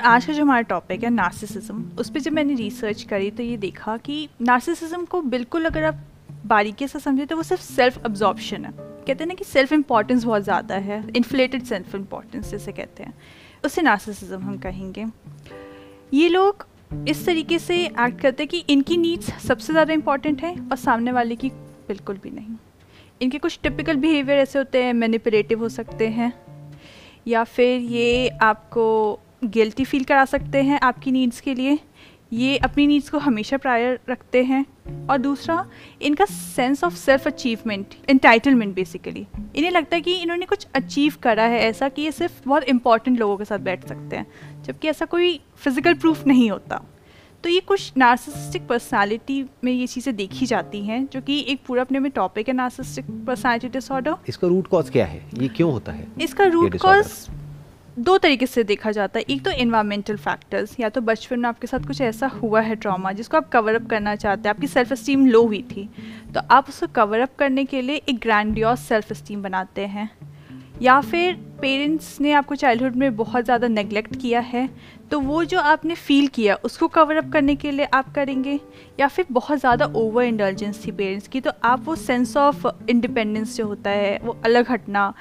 आज का जो हमारा टॉपिक है नार्सिसिज्म उस पर जब मैंने रिसर्च करी तो ये देखा कि नार्सिसिज्म को बिल्कुल अगर आप बारीकी से समझे तो वो सिर्फ़ सेल्फ अब्जॉर्प्शन है। कहते हैं ना कि सेल्फ इम्पॉर्टेंस बहुत ज़्यादा है इन्फ्लेटेड सेल्फ इम्पॉर्टेंस जैसे कहते हैं। उसे नार्सिसिज्म हम कहेंगे। ये लोग इस तरीके से एक्ट करते हैं कि इनकी नीड्स सबसे ज़्यादा इंपॉर्टेंट है और सामने वाले की बिल्कुल भी नहीं। इनके कुछ टिपिकल बिहेवियर ऐसे होते हैं मैनिपुलेटिव हो सकते हैं, या फिर ये आपको गिल्टी फील करा सकते हैं आपकी नीड्स के लिए। ये अपनी नीड्स को हमेशा प्रायर रखते हैं। और दूसरा इनका sense of self achievement entitlement basically इन्हें लगता है कि इन्होंने कुछ अचीव करा है ऐसा कि ये सिर्फ़ बहुत इंपॉर्टेंट लोगों के साथ बैठ सकते हैं जबकि ऐसा कोई फ़िज़िकल प्रूफ नहीं होता। तो ये कुछ नार्सिसिस्टिक पर्सनालिटी में ये चीज़ें देखी जाती हैं जो कि एक पूरा अपने में टॉपिक है नार्सिसिस्टिक पर्सनालिटी डिसऑर्डर इसका रूट कॉज क्या है? ये क्यों होता है? इसका रूट कॉज दो तरीके से देखा जाता है। एक तो इन्वायरमेंटल फैक्टर्स या तो बचपन में आपके साथ कुछ ऐसा हुआ है ट्रॉमा जिसको आप कवर अप करना चाहते हैं। आपकी सेल्फ इस्टीम लो हुई थी। तो आप उसको कवर अप करने के लिए एक ग्रैंडियोस सेल्फ इस्टीम बनाते हैं। या फिर पेरेंट्स ने आपको चाइल्डहुड में बहुत ज़्यादा नेगलेक्ट किया है तो वो जो आपने फील किया उसको कवर अप करने के लिए आप करेंगे। या फिर बहुत ज़्यादा ओवर इंडल्जेंस थी पेरेंट्स की तो आप वो सेंस ऑफ़ इंडिपेंडेंस जो होता है वो अलग हटना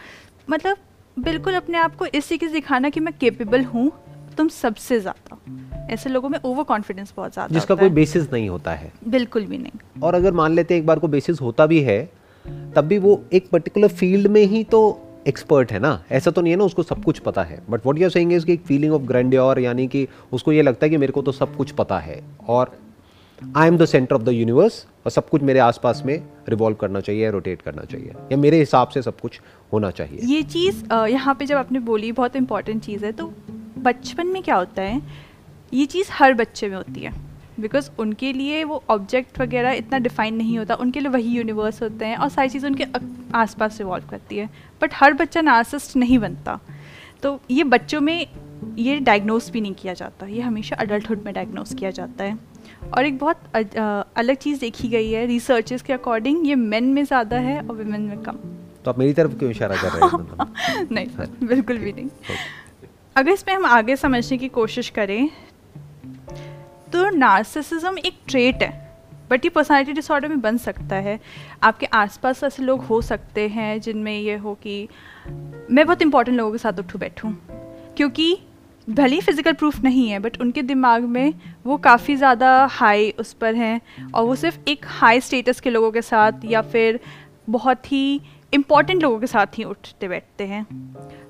मतलब बिल्कुल अपने आप को इस से दिखाना कि मैं केपेबल हूँ तुम सबसे ज़्यादा। ऐसे लोगों में ओवर कॉन्फिडेंस बहुत ज़्यादा जिसका कोई बेसिस नहीं होता है। बिल्कुल भी नहीं। और अगर मान लेते एक बार को बेसिस होता भी है तब भी वो एक पर्टिकुलर फ़ील्ड में ही तो एक्सपर्ट है ना? ऐसा तो नहीं है ना उसको सब कुछ पता है। But what you're saying is कि एक फीलिंग ऑफ़ ग्रैंडियोर यानी कि उसको ये लगता है कि मेरे को तो सब कुछ पता है। और I am the centre of the universe और सब कुछ मेरे आसपास में रिवॉल्व करना चाहिए रोटेट करना चाहिए। या मेरे हिसाब से सब कुछ होना चाहिए। ये चीज़ यहाँ पे जब आपने बोली, बहुत इंपॉर्टेंट चीज़ है तो बचपन में क्या होता है? ये चीज़ हर बच्चे में होती है। बिकॉज़ उनके लिए वो ऑब्जेक्ट वगैरह इतना डिफाइन नहीं होता। उनके लिए वही यूनिवर्स होते हैं और सारी चीज़ें उनके आसपास रिवॉल्व करती है। बट हर बच्चा नार्सिस्ट नहीं बनता। तो ये बच्चों में ये डायग्नोस भी नहीं किया जाता ये हमेशा अडल्टहुड में डायग्नोस किया जाता है। और एक बहुत अलग चीज़ देखी गई है रिसर्चेस के अकॉर्डिंग ये मेन में ज़्यादा है और वुमेन में कम। तो आप मेरी तरफ़ क्यों इशारा कर रहे हैं? नहीं सर बिल्कुल भी नहीं। अगर इसमें हम आगे समझने की कोशिश करें तो नार्सिसिज्म एक ट्रेट है बट ये पर्सनालिटी डिसऑर्डर में बन सकता है। आपके आसपास ऐसे लोग हो सकते हैं जिनमें ये हो कि मैं बहुत इंपॉर्टेंट लोगों के साथ उठूँ बैठूँ क्योंकि भले ही फ़िज़िकल प्रूफ नहीं है बट उनके दिमाग में वो काफ़ी ज़्यादा हाई उस पर हैं और वो सिर्फ़ एक हाई स्टेटस के लोगों के साथ या फिर बहुत ही इंपॉर्टेंट लोगों के साथ ही उठते बैठते हैं।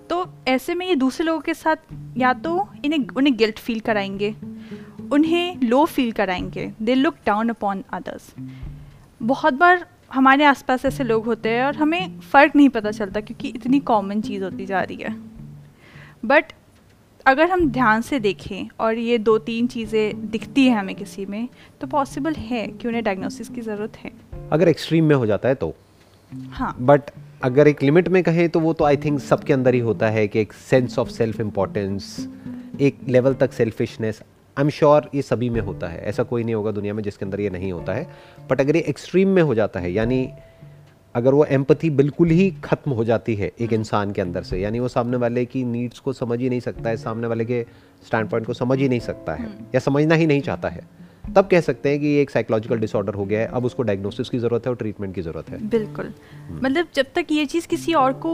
तो ऐसे में ये दूसरे लोगों के साथ या तो इन्हें, उन्हें गिल्ट फील कराएँगे, उन्हें लो फील कराएँगे they look down upon others बहुत बार हमारे आसपास ऐसे लोग होते हैं और हमें फ़र्क नहीं पता चलता क्योंकि इतनी कॉमन चीज़ होती जा रही है। बट अगर हम ध्यान से देखें और ये दो तीन चीज़ें दिखती हैं हमें किसी में तो पॉसिबल है कि उन्हें डायग्नोसिस की ज़रूरत है। अगर एक्सट्रीम में हो जाता है तो? हाँ। बट अगर एक लिमिट में कहें तो वो तो आई थिंक सबके अंदर ही होता है कि एक सेंस ऑफ़ सेल्फ इम्पोर्टेंस एक लेवल तक सेल्फिशनेस आई एम श्योर ये सभी में होता है। ऐसा कोई नहीं होगा दुनिया में जिसके अंदर ये नहीं होता है। बट अगर ये एक्सट्रीम में हो जाता है यानी अगर वो एम्पथी बिल्कुल ही खत्म हो जाती है एक इंसान के अंदर से यानी वो सामने वाले की नीड्स को समझ ही नहीं सकता है सामने वाले के स्टैंड पॉइंट को समझ ही नहीं सकता है हम्म। या समझना ही नहीं चाहता है तब कह सकते हैं कि ये एक साइकोलॉजिकल डिसऑर्डर हो गया है अब उसको डायग्नोसिस की ज़रूरत है और ट्रीटमेंट की ज़रूरत है बिल्कुल हम्म। मतलब जब तक ये चीज़ किसी और को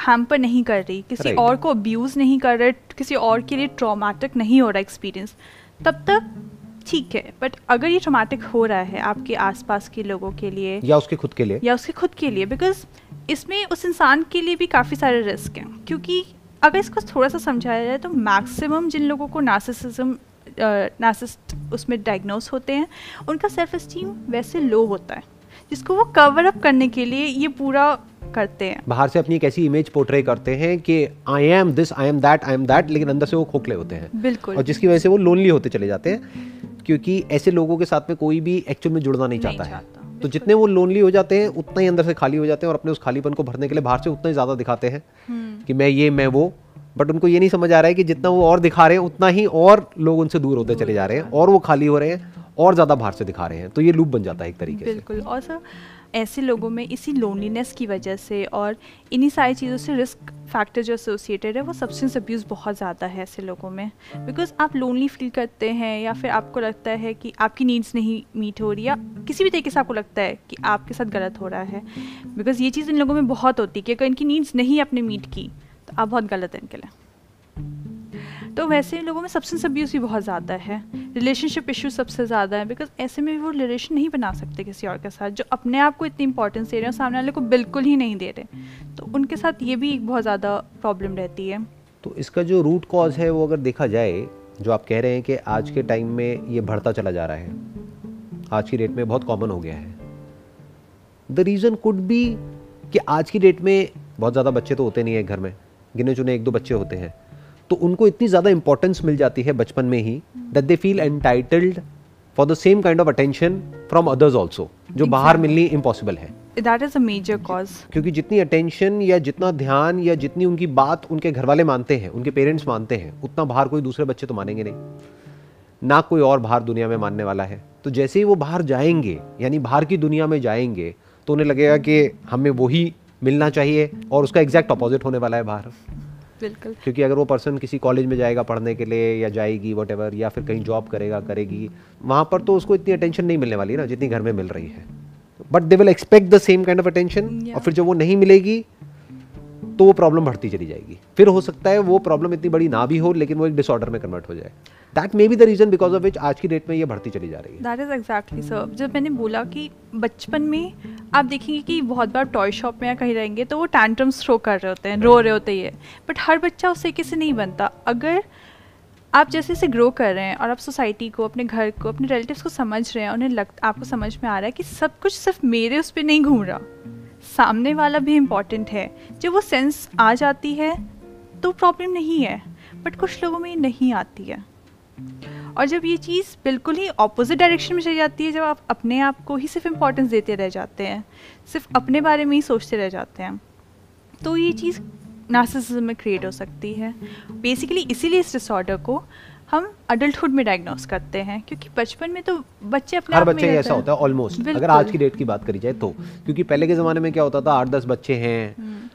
हैम्पर नहीं कर रही किसी और को अब्यूज़ नहीं कर रहा किसी और के लिए ट्रॉमेटिक नहीं हो रहा एक्सपीरियंस तब तक ठीक है बट अगर ये ट्रोमेटिक हो रहा है आपके आसपास के लोगों के लिए या उसके खुद के लिए? या उसके खुद के लिए बिकॉज़ इसमें उस इंसान के लिए भी काफ़ी सारे रिस्क हैं। क्योंकि अगर इसको थोड़ा सा समझाया जाए तो मैक्सिमम जिन लोगों को नासिसिज्म नासिस्ट उसमें डायग्नोस होते हैं उनका सेल्फ इस्टीम वैसे लो होता है जिसको वो कवर अप करने के लिए ये पूरा करते हैं। बाहर से अपनी एक ऐसी इमेज पोर्ट्रे करते हैं कि I am this I am that I am that लेकिन अंदर से वो खोखले होते हैं। बिल्कुल। और जिसकी वजह से वो लोनली होते चले जाते हैं। क्योंकि ऐसे लोगों के साथ में कोई भी एक्चुअल में जुड़ना नहीं चाहता है। तो जितने वो लोनली हो जाते हैं उतना ही अंदर से खाली हो जाते हैं और अपने उस खालीपन को भरने के लिए बाहर से उतना ही ज़्यादा दिखाते हैं हम्म। कि मैं ये मैं वो। बट उनको ये नहीं समझ आ रहा है कि जितना वो और दिखा रहे हैं उतना ही और लोग उनसे दूर होते चले जा रहे हैं और वो खाली हो रहे हैं और ज़्यादा बाहर से दिखा रहे हैं। तो ये लूप बन जाता है एक तरीके से। बिल्कुल और सर ऐसे लोगों में इसी लोनलीनेस की वजह से और इन्हीं सारी चीज़ों से रिस्क फैक्टर जो एसोसिएटेड है, वो सब्सटेंस अब्यूज़ बहुत ज़्यादा है ऐसे लोगों में। बिकॉज़ आप लोनली फील करते हैं या फिर आपको लगता है कि आपकी नीड्स नहीं मीट हो रही या किसी भी तरीके से आपको लगता है कि आपके साथ गलत हो रहा है। बिकॉज़ ये चीज़ इन लोगों में बहुत होती है कि अगर इनकी नीड्स नहीं आपने मीट की तो आप बहुत गलत है इनके लिए। तो वैसे लोगों में सब्सटेंस अब्यूज़ भी बहुत ज़्यादा है। रिलेशनशिप इशू सबसे ज़्यादा है बिकॉज़ ऐसे में भी वो रिलेशन नहीं बना सकते किसी और के साथ, जो अपने आप को इतनी इंपॉर्टेंस दे रहे हैं सामने वाले को बिल्कुल ही नहीं दे रहे। तो उनके साथ ये भी एक बहुत ज़्यादा प्रॉब्लम रहती है। तो इसका जो रूट कॉज है वो अगर देखा जाए, जो आप कह रहे हैं कि आज के टाइम में ये बढ़ता चला जा रहा है, आज की डेट में बहुत कॉमन हो गया है। द रीज़न कुड बी कि आज की डेट में बहुत ज़्यादा बच्चे तो होते नहीं है घर में, गिने चुने एक दो बच्चे होते हैं। तो उनको इतनी ज़्यादा इंपॉर्टेंस मिल जाती है बचपन में ही that they feel entitled for the same kind of attention from others also जो. बाहर मिलनी इम्पॉसिबल है। That is a major cause क्योंकि जितनी अटेंशन या जितना ध्यान या जितनी उनकी बात उनके घर वाले मानते हैं उनके पेरेंट्स मानते हैं उतना बाहर कोई दूसरे बच्चे तो मानेंगे नहीं। ना कोई और बाहर दुनिया में मानने वाला है। तो जैसे ही वो बाहर जाएँगे यानी बाहर की दुनिया में जाएँगे तो उन्हें लगेगा कि हमें वही मिलना चाहिए और उसका एग्जैक्ट अपोजिट होने वाला है बाहर। बिल्कुल। क्योंकि अगर वो पर्सन किसी कॉलेज में जाएगा पढ़ने के लिए या जाएगी वट या फिर कहीं जॉब करेगा करेगी वहाँ पर तो उसको इतनी अटेंशन नहीं मिलने वाली ना जितनी घर में मिल रही है। But they will expect the same kind of attention और फिर जब वो नहीं मिलेगी तो वो प्रॉब्लम बढ़ती चली जाएगी। फिर हो सकता है वो प्रॉब्लम इतनी बड़ी ना भी हो लेकिन वो एक डिसऑर्डर में कन्वर्ट हो जाए। That may be the reason because of which आज की डेट में ये बढ़ती चली जा रही है। दैट इज़ एग्जैक्टली सर जब मैंने बोला कि बचपन में आप देखेंगे कि बहुत बार टॉय शॉप में या कहीं रहेंगे तो वो टैंट्रम्स थ्रो कर रहे होते हैं, रो रहे होते हैं बट हर बच्चा उस तरीके से नहीं बनता। अगर आप जैसे जैसे ग्रो कर रहे हैं और आप सोसाइटी को, अपने घर को, अपने रिलेटिव्स को समझ रहे हैं, उन्हें लग, आपको समझ में आ रहा है कि सब कुछ सिर्फ़ मेरे उस पर नहीं घूम रहा। सामने वाला भी इंपॉर्टेंट है। जब वो सेंस आ जाती है तो प्रॉब्लम नहीं है। बट कुछ लोगों में ये नहीं आती है। और जब ये चीज़ बिल्कुल ही ऑपोजिट डायरेक्शन में चली जाती है जब आप अपने आप को ही सिर्फ़ इम्पोर्टेंस देते रह जाते हैं सिर्फ़ अपने बारे में ही सोचते रह जाते हैं तो ये चीज़ नार्सिसिज्म में क्रिएट हो सकती है। बेसिकली इसीलिए इस डिसऑर्डर को हम अडल्टहुड में डायग्नोस करते हैं क्योंकि बचपन में तो बच्चे अपने हर बच्चे ऐसा होता है ऑलमोस्ट अगर आज की डेट की बात करी जाए तो क्योंकि पहले के ज़माने में क्या होता था आठ दस बच्चे हैं हम्म।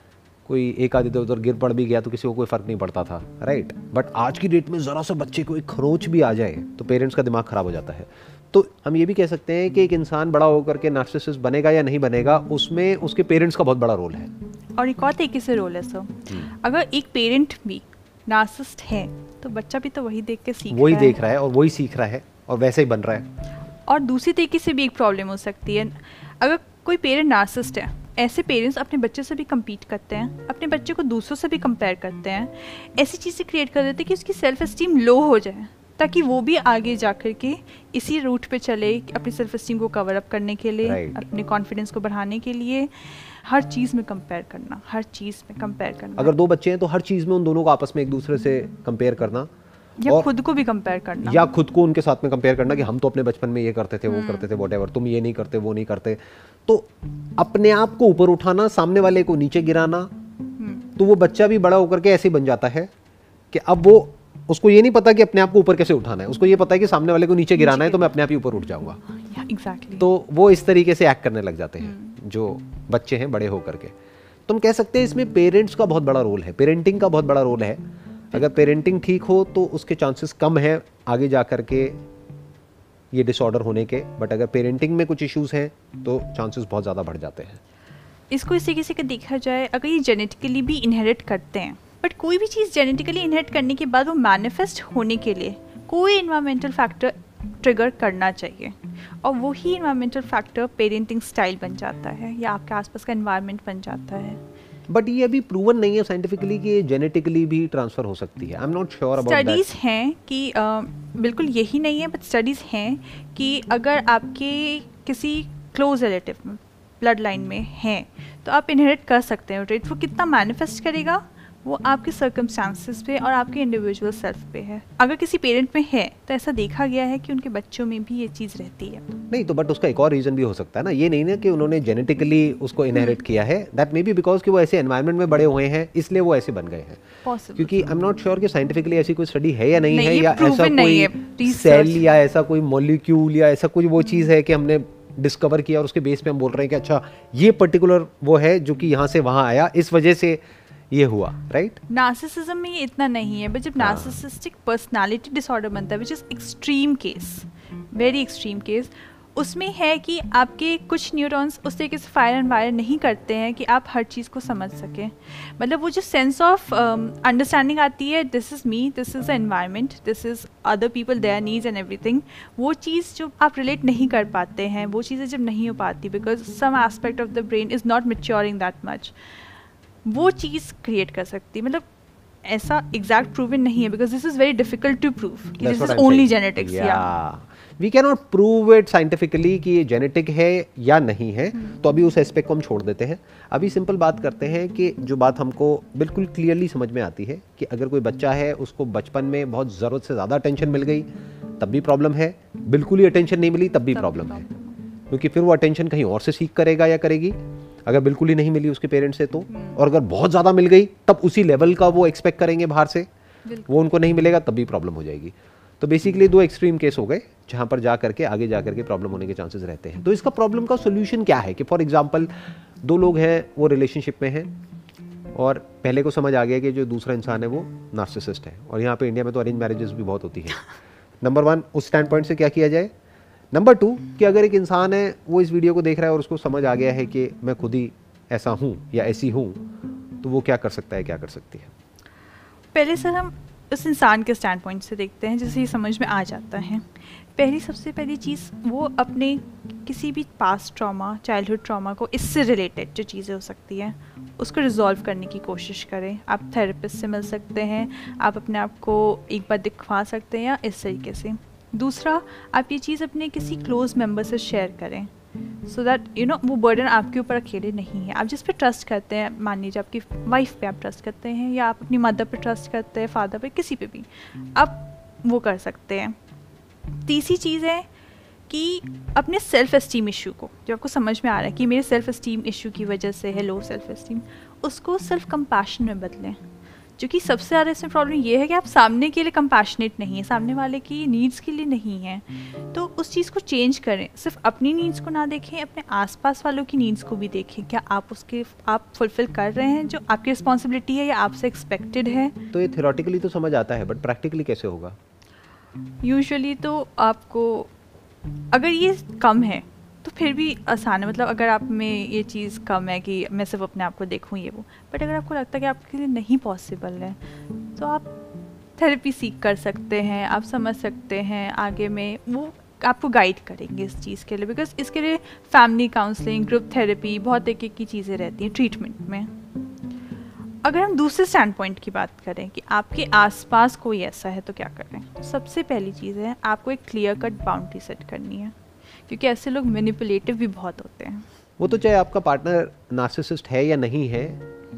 कोई एक आधे उधर गिर पड़ भी गया तो किसी को कोई फ़र्क नहीं पड़ता था। राइट बट आज की डेट में ज़रा सा बच्चे को एक खरोच भी आ जाए तो पेरेंट्स का दिमाग ख़राब हो जाता है। तो हम ये भी कह सकते हैं कि एक इंसान बड़ा होकर के नार्सिसिस बनेगा या नहीं बनेगा उसमें उसके पेरेंट्स का बहुत बड़ा रोल है। और एक और तरीके से रोल है सर हम्म। अगर एक पेरेंट भी नार्सिस्ट है तो बच्चा भी तो वही देख के सीख वही देख रहा है और वही सीख रहा है और वैसे ही बन रहा है। और दूसरी तरीके से भी एक प्रॉब्लम हो सकती है। अगर कोई पेरेंट नार्सिस्ट है ऐसे पेरेंट्स अपने बच्चे से भी कम्पीट करते हैं अपने बच्चे को दूसरों से भी कंपेयर करते हैं ऐसी चीज़ें क्रिएट कर देते हैं कि उसकी सेल्फ इस्टीम लो हो जाए ताकि वो भी आगे जा कर के इसी रूट पे चले अपनी सेल्फ इस्टीम को कवर अप करने के लिए right. अपने कॉन्फिडेंस को बढ़ाने के लिए हर चीज़ में कंपेयर करना हर चीज़ में कंपेयर करना अगर दो बच्चे हैं तो हर चीज़ में उन दोनों को आपस में एक दूसरे से कंपेयर करना या खुद को भी कंपेयर करना या खुद को उनके साथ में कंपेयर करना कि हम तो अपने बचपन में ये करते थे वो हम्म। करते थे वॉट तुम ये नहीं करते वो नहीं करते तो अपने आप को ऊपर उठाना सामने वाले को नीचे गिराना हम्म। तो वो बच्चा भी बड़ा होकर के ऐसे बन जाता है कि अब वो उसको ये नहीं पता कि अपने आप को ऊपर कैसे उठाना है उसको ये पता है कि सामने वाले को नीचे गिराना है तो मैं अपने आप ही ऊपर उठ जाऊँगा exactly. तो वो इस तरीके से एक्ट करने लग जाते हैं हम्म। जो बच्चे हैं बड़े होकर के तुम कह सकते हैं इसमें पेरेंट्स का बहुत बड़ा रोल है पेरेंटिंग का बहुत बड़ा रोल है अगर पेरेंटिंग ठीक हो तो उसके चांसेस कम है आगे जा कर के ये डिसऑर्डर होने के। बट अगर पेरेंटिंग में कुछ इश्यूज़ हैं तो चांसेस बहुत ज़्यादा बढ़ जाते हैं। इसको इसी किसी का देखा जाए, अगर ये जेनेटिकली भी इनहेरिट करते हैं बट कोई भी चीज़ जेनेटिकली इनहेरिट करने के बाद वो मैनिफेस्ट होने के लिए कोई इन्वायरमेंटल फैक्टर ट्रिगर करना चाहिए। और वही इन्वायरमेंटल फैक्टर पेरेंटिंग स्टाइल बन जाता है, या आपके आसपास का इन्वायरमेंट बन जाता है। बट ये अभी प्रूवन नहीं है साइंटिफिकली कि जेनेटिकली भी ट्रांसफ़र हो सकती है. I am not sure about studies हैं कि uh, बिल्कुल यही नहीं है बट स्टडीज़ हैं कि अगर आपके किसी क्लोज रिलेटिव ब्लड लाइन में हैं तो आप इनहेरिट कर सकते हैं ट्रेट वो कितना मैनिफेस्ट करेगा? वो आपके सर्कमस्टांसिस पे और आपके इंडिविजुअल सेल्फ पे है। अगर किसी पेरेंट में है तो ऐसा देखा गया है कि उनके बच्चों में भी ये चीज़ रहती है। नहीं तो बट उसका एक और रीज़न भी हो सकता है ना। ये नहीं ना कि उन्होंने जेनेटिकली उसको इनहेरिट हम्म। किया है। दैट मे बी बिकॉज़ कि वो ऐसे एनवायरमेंट में बड़े हुए हैं इसलिए वो ऐसे बन गए हैं। क्योंकि आई एम नॉट श्योर कि साइंटिफिकली ऐसी कोई स्टडी है या नहीं, नहीं है या ऐसा कोई सेल या ऐसा कोई मोलिक्यूल या ऐसा कोई वो चीज़ है कि हमने डिस्कवर किया और उसके बेस पे हम बोल रहे हैं कि अच्छा ये पर्टिकुलर वो है जो कि यहाँ से वहाँ आया। इस वजह से ये हुआ राइट नार्सिसिज्म में ये इतना नहीं है बट जब नार्सिसिस्टिक पर्सनालिटी डिसऑर्डर बनता है which is extreme case very extreme case उसमें है कि आपके कुछ न्यूरॉन्स उस तरीके से फायर एंड वायर नहीं करते हैं कि आप हर चीज़ को समझ सकें। मतलब वो जो सेंस ऑफ़ अंडरस्टैंडिंग आती है this is me this is the environment this is other people their needs and everything वो चीज़ जो आप रिलेट नहीं कर पाते हैं वो चीज़ें जब नहीं हो पाती because some aspect of the brain is not maturing that much वो चीज़ क्रिएट कर सकती है। मतलब ऐसा एग्जैक्ट प्रूवन नहीं है because this is very difficult to prove this is only genetics या we can not prove it scientifically कि ये जेनेटिक है या नहीं है hmm. तो अभी उस एस्पेक्ट को हम छोड़ देते हैं। अभी सिंपल बात करते हैं कि जो बात हमको बिल्कुल क्लियरली समझ में आती है कि अगर कोई बच्चा है उसको बचपन में बहुत ज़रूरत से ज़्यादा अटेंशन मिल गई तब भी प्रॉब्लम है। बिल्कुल ही अटेंशन नहीं मिली तब भी प्रॉब्लम है। क्योंकि फिर वो अटेंशन कहीं और से सीख करेगा या करेगी? अगर बिल्कुल ही नहीं मिली उसके पेरेंट्स से तो। और अगर बहुत ज़्यादा मिल गई, तब उसी लेवल का वो एक्सपेक्ट करेंगे बाहर से। वो उनको नहीं मिलेगा, तब भी प्रॉब्लम हो जाएगी। तो बेसिकली दो एक्सट्रीम केस हो गए, जहाँ पर जा करके, आगे जा करके प्रॉब्लम होने के चांसेस रहते हैं। तो इसका प्रॉब्लम का सोल्यूशन क्या है कि फॉर एग्ज़ाम्पल दो लोग हैं, वो रिलेशनशिप में हैं, और पहले को समझ आ गया कि जो दूसरा इंसान है वो नार्सिसिस्ट है। और यहाँ पे इंडिया में तो अरेंज मैरिजेस भी बहुत होती है। नंबर वन उस स्टैंड पॉइंट से क्या किया जाए? नंबर टू कि अगर एक इंसान है, वो इस वीडियो को देख रहा है और उसको समझ आ गया है कि मैं खुद ही ऐसा हूँ या ऐसी हूँ तो वो क्या कर सकता है, क्या कर सकती है? पहले सर हम उस इंसान के स्टैंड पॉइंट से देखते हैं, जिसे ये समझ में आ जाता है। पहली, सबसे पहली चीज़, वो अपने किसी भी पास ट्रॉमा चाइल्डहुड ट्रॉमा को इससे रिलेटेड जो चीज़ें हो सकती हैं, उसको रिजॉल्व करने की कोशिश करें। आप थेरेपिस्ट से मिल सकते हैं, आप अपने आप को एक बार दिखवा सकते हैं या इस तरीके से। दूसरा, आप ये चीज़ अपने किसी क्लोज मेंबर से शेयर करें सो दैट यू नो वो बर्डन आपके ऊपर अकेले नहीं है। आप जिस पे ट्रस्ट करते हैं, मान लीजिए आपकी वाइफ पे आप ट्रस्ट करते हैं, या आप अपनी मदर पे ट्रस्ट करते हैं फादर पे, किसी पे भी, आप वो कर सकते हैं। तीसरी चीज़ है कि अपने सेल्फ इस्टीम इशू को, जो आपको समझ में आ रहा है कि मेरे सेल्फ इस्टीम इशू की वजह से है लो सेल्फ इस्टीम उसको सेल्फ कंपैशन में बदलें। क्योंकि सबसे ज़्यादा इसमें प्रॉब्लम ये है कि आप सामने के लिए कंपैशनेट नहीं है सामने वाले की नीड्स के लिए नहीं है। तो उस चीज़ को चेंज करें। सिर्फ़ अपनी नीड्स को ना देखें अपने आसपास वालों की नीड्स को भी देखें। क्या आप उसके आप फुलफिल कर रहे हैं जो आपकी रिस्पॉन्सिबिलिटी है या आपसे एक्सपेक्टेड है? तो ये थेरोटिकली तो समझ आता है बट प्रैक्टिकली कैसे होगा? यूजली तो आपको अगर ये कम है तो फिर भी आसान है। मतलब अगर आप में ये चीज़ कम है कि मैं सिर्फ़ अपने आप को देखूँ ये वो। बट अगर आपको लगता है कि आपके लिए नहीं पॉसिबल है तो आप थेरेपी सीख कर सकते हैं, आप समझ सकते हैं आगे में वो आपको गाइड करेंगे इस चीज़ के लिए। बिकॉज़ इसके लिए फैमिली काउंसलिंग ग्रुप थेरेपी बहुत एक एक की चीज़ें रहती हैं ट्रीटमेंट में। अगर हम दूसरे स्टैंड पॉइंट की बात करें कि आपके आसपास कोई ऐसा है तो क्या करें? तो सबसे पहली चीज़ है, आपको एक क्लियर कट बाउंड्री सेट करनी है। क्योंकि ऐसे लोग मैनिपुलेटिव भी बहुत होते हैं। वो तो चाहे आपका पार्टनर नार्सिसिस्ट है या नहीं है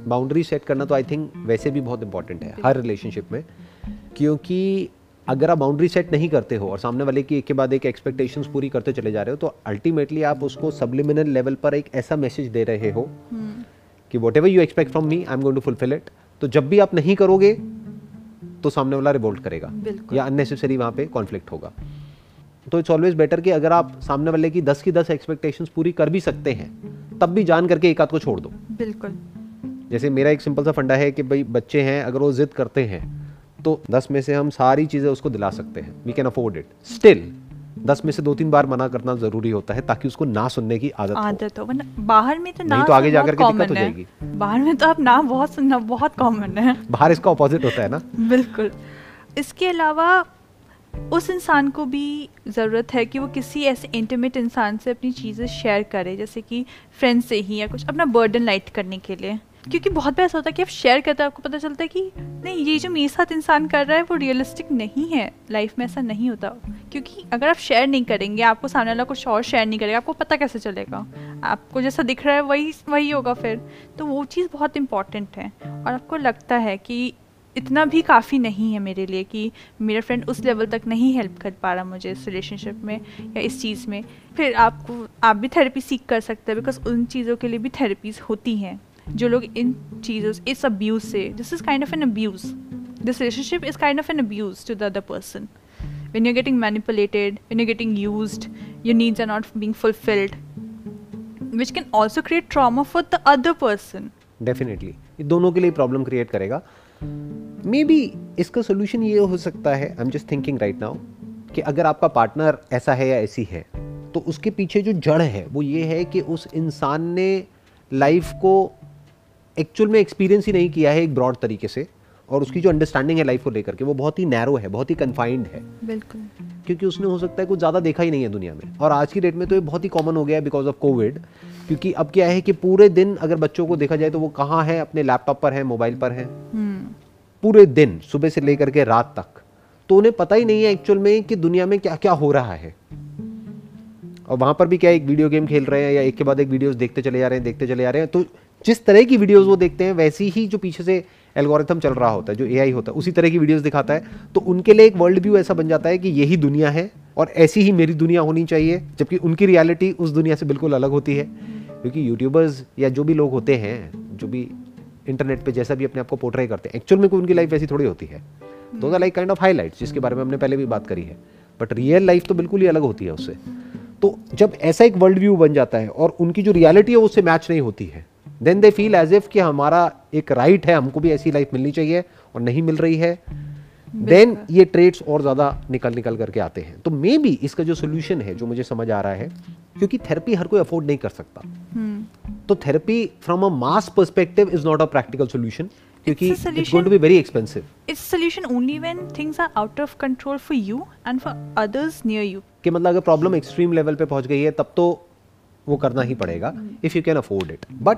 बाउंड्री सेट करना तो आई थिंक वैसे भी बहुत इंपॉर्टेंट है हर रिलेशनशिप में। क्योंकि अगर आप बाउंड्री सेट नहीं करते हो और सामने वाले की एक के बाद एक एक्सपेक्टेशंस पूरी करते चले जा रहे हो तो अल्टीमेटली आप उसको सब्लिमिनल लेवल पर एक ऐसा मैसेज दे रहे हो। कि whatever you expect from me I am going to fulfil it तो जब भी आप नहीं करोगे तो सामने वाला रिवोल्ट करेगा या अननेसेसरी वहाँ पे कॉन्फ्लिक्ट होगा। तो इट्स ऑलवेज बेटर कि अगर आप सामने वाले की दस की दस एक्सपेक्टेशंस पूरी कर भी सकते हैं तब भी जान करके एक आध को छोड़ दो। बिल्कुल। जैसे मेरा एक सिंपल सा फंडा है कि भाई बच्चे हैं अगर वो जिद करते हैं तो दस में से हम सारी चीज़ें उसको दिला सकते हैं। We can afford it still दस में से दो तीन बार मना करना ज़रूरी होता है ताकि उसको ना सुनने की आदत आदत हो। बाहर में तो ना नहीं तो आगे जाकर के दिक्कत हो जाएगी। बाहर में तो आप ना बहुत सुनना बहुत कॉमन है। बाहर इसका ऑपोजिट होता है ना। बिल्कुल। इसके अलावा उस इंसान को भी ज़रूरत है कि वो किसी ऐसे इंटीमेट इंसान से अपनी चीज़ें शेयर करे, जैसे कि फ्रेंड से ही या कुछ अपना बर्डन लाइट करने के लिए। क्योंकि बहुत ऐसा होता है कि आप शेयर करते हैं, आपको पता चलता है कि नहीं, ये जो मेरे साथ इंसान कर रहा है, वो रियलिस्टिक नहीं है। लाइफ में ऐसा नहीं होता। क्योंकि अगर आप शेयर नहीं करेंगे, आपको सामने वाला कुछ और शेयर नहीं करेगा, आपको पता कैसे चलेगा? आपको जैसा दिख रहा है, वही वही होगा फिर। तो वो चीज़ बहुत इंपॉर्टेंट है। और आपको लगता है कि इतना भी काफ़ी नहीं है मेरे लिए कि मेरा फ्रेंड उस लेवल तक नहीं हेल्प कर पा रहा मुझे इस रिलेशनशिप में या इस चीज़ में। फिर आपको आप भी थेरेपी सीख कर सकते हैं बिकॉज़ उन चीज़ों के लिए भी थेरेपीज होती हैं जो लोग इन चीज़ों इस अब्यूज से। This is kind of an abuse this relationship is kind of an abuse to the other person when you're getting manipulated, when you're getting used, your needs are not being fulfilled, which can also create trauma for the other person. Definitely ये दोनों के लिए problem create करेगा। May be इसका solution ये हो सकता है I am just thinking right now कि अगर आपका पार्टनर ऐसा है या ऐसी है तो उसके पीछे जो जड़ है, वो ये है कि उस इंसान ने लाइफ को एक्चुअल में एक्सपीरियंस ही नहीं किया है एक ब्रॉड तरीके से। और उसकी जो अंडरस्टैंडिंग है लाइफ को लेकर के वो बहुत ही नैरो है बहुत ही कन्फाइंड है। बिल्कुल। क्योंकि उसने हो सकता है कुछ ज़्यादा देखा ही नहीं है दुनिया में। और आज की डेट में तो ये बहुत ही कॉमन हो गया है बिकॉज़ ऑफ़ कोविड क्योंकि अब क्या है कि पूरे दिन अगर बच्चों को देखा जाए तो वो कहाँ है? अपने लैपटॉप पर है मोबाइल पर है। हम्म। पूरे दिन सुबह से लेकर के रात तक। तो उन्हें पता ही नहीं है एक्चुअल में कि दुनिया में क्या क्या हो रहा है। और वहाँ पर भी क्या, एक वीडियो गेम खेल रहे हैं या एक के बाद एक वीडियोस देखते चले जा रहे हैं, देखते चले जा रहे हैं। तो जिस तरह की वीडियोस वो देखते हैं, वैसी ही जो पीछे से एल्गोरिथम चल रहा होता है, जो एआई होता है, उसी तरह की वीडियोस दिखाता है। तो उनके लिए एक वर्ल्ड व्यू ऐसा बन जाता है कि यही दुनिया है और ऐसी ही मेरी दुनिया होनी चाहिए, जबकि उनकी रियलिटी उस दुनिया से बिल्कुल अलग होती है। क्योंकि यूट्यूबर्स या जो भी लोग होते हैं, जो भी इंटरनेट पे जैसा भी अपने आप को पोर्ट्रे करते हैं एक्चुअल में कोई उनकी लाइफ ऐसी थोड़ी होती है। दो लाइक काइंड ऑफ़ हाईलाइट्स जिसके बारे में हमने पहले भी बात करी है। बट रियल लाइफ तो बिल्कुल ही अलग होती है उससे। तो जब ऐसा एक वर्ल्ड व्यू बन जाता है और उनकी जो रियलिटी है उससे मैच नहीं होती है then they feel as if कि हमारा एक राइट right है हमको भी ऐसी लाइफ मिलनी चाहिए और नहीं मिल रही है। देन ये ट्रेड्स और ज़्यादा निकल निकल करके आते हैं। तो मे बी इसका जो सोल्यूशन है जो मुझे समझ आ रहा है क्योंकि थेरेपी हर कोई अफोर्ड नहीं कर सकता। हम्म। तो therapy from a mass perspective is not a practical solution क्योंकि it's going to be very expensive It's solution only when things are out of control for you and for others near you. कि मतलब अगर problem extreme level पे पहुँच गई है तब तो वो करना ही पड़ेगा if you can afford it but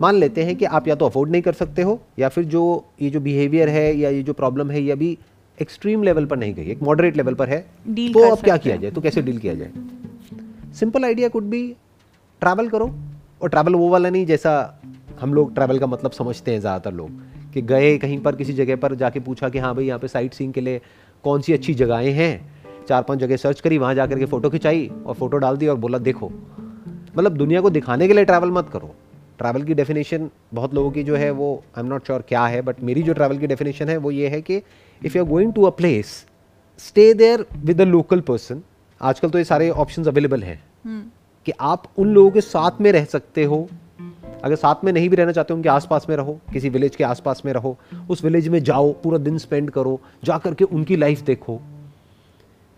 मान लेते हैं कि आप या तो अफोर्ड नहीं कर सकते हो या फिर जो ये जो बिहेवियर है या ये जो प्रॉब्लम है ये अभी एक्सट्रीम लेवल पर नहीं गई एक मॉडरेट लेवल पर है तो अब क्या किया जाए? तो कैसे डील किया जाए? Simple idea could be travel करो और ट्रैवल वो वाला नहीं जैसा हम लोग ट्रैवल का मतलब समझते हैं ज़्यादातर लोग। कि गए कहीं पर किसी जगह पर जाके पूछा कि हाँ भाई यहाँ पे साइट सीइंग के लिए कौन सी अच्छी जगहें हैं? चार पाँच जगह सर्च करी वहाँ जा के फ़ोटो खिंचाई और फ़ोटो डाल दी और बोला देखो मतलब दुनिया को दिखाने के लिए ट्रैवल मत करो। ट्रैवल की डेफिनेशन बहुत लोगों की जो है वो आई एम नॉट श्योर क्या है बट मेरी जो ट्रैवल की डेफिनेशन है वो ये है कि if you are going to a place stay there with a local person आजकल तो ये सारे ऑप्शंस अवेलेबल हैं। हम्म। कि आप उन लोगों के साथ में रह सकते हो अगर साथ में नहीं भी रहना चाहते हो उनके आसपास में रहो किसी विलेज के आसपास में रहो उस विलेज में जाओ पूरा दिन स्पेंड करो जा करके उनकी लाइफ देखो।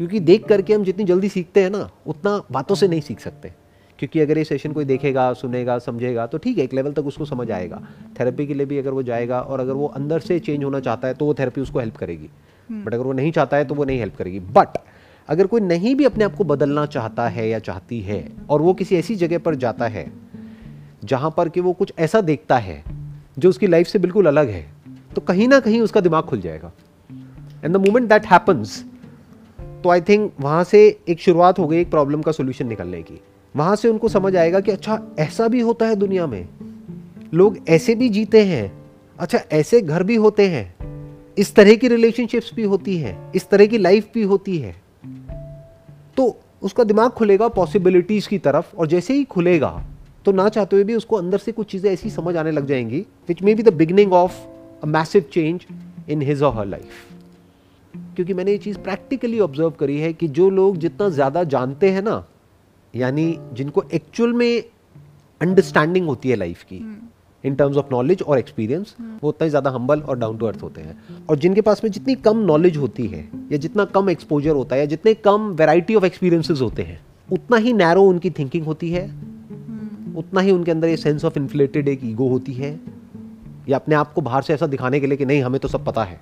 क्योंकि देख करके हम जितनी जल्दी सीखते हैं ना उतना बातों से नहीं सीख सकते। क्योंकि अगर ये सेशन कोई देखेगा सुनेगा समझेगा तो ठीक है एक लेवल तक उसको समझ आएगा। थेरेपी के लिए भी अगर वो जाएगा और अगर वो अंदर से चेंज होना चाहता है तो वो थेरेपी उसको हेल्प करेगी। बट अगर वो नहीं चाहता है तो वो नहीं हेल्प करेगी। बट अगर कोई नहीं भी अपने आप को बदलना चाहता है या चाहती है और वो किसी ऐसी जगह पर जाता है जहाँ पर कि वो कुछ ऐसा देखता है जो उसकी लाइफ से बिल्कुल अलग है तो कहीं ना कहीं उसका दिमाग खुल जाएगा। And the moment that happens तो आई थिंक वहाँ से एक शुरुआत हो गई, एक प्रॉब्लम का सोल्यूशन निकलने की। वहाँ से उनको समझ आएगा कि अच्छा ऐसा भी होता है दुनिया में। लोग ऐसे भी जीते हैं। अच्छा ऐसे घर भी होते हैं। इस तरह की रिलेशनशिप्स भी होती हैं, इस तरह की लाइफ भी होती है। तो उसका दिमाग खुलेगा पॉसिबिलिटीज की तरफ़, और जैसे ही खुलेगा तो ना चाहते हुए भी उसको अंदर से कुछ चीज़ें ऐसी समझ आने लग जाएँगी which may be the beginning of a massive change in his और हर लाइफ क्योंकि मैंने ये चीज़ प्रैक्टिकली ऑब्ज़र्व करी है कि जो लोग जितना ज़्यादा जानते हैं ना यानी जिनको एक्चुअल में अंडरस्टैंडिंग होती है लाइफ की इन टर्म्स ऑफ़ नॉलेज और एक्सपीरियंस वो उतना ही ज़्यादा हम्बल और डाउन टू अर्थ होते हैं। और जिनके पास में जितनी कम नॉलेज होती है या जितना कम एक्सपोजर होता है या जितने कम वैरायटी ऑफ़ एक्सपीरियंसेस होते हैं उतना ही नैरो उनकी थिंकिंग होती है उतना ही उनके अंदर ये सेंस ऑफ़ इन्फ्लेटेड एक ईगो होती है। या अपने आप को बाहर से ऐसा दिखाने के लिए कि नहीं, हमें तो सब पता है।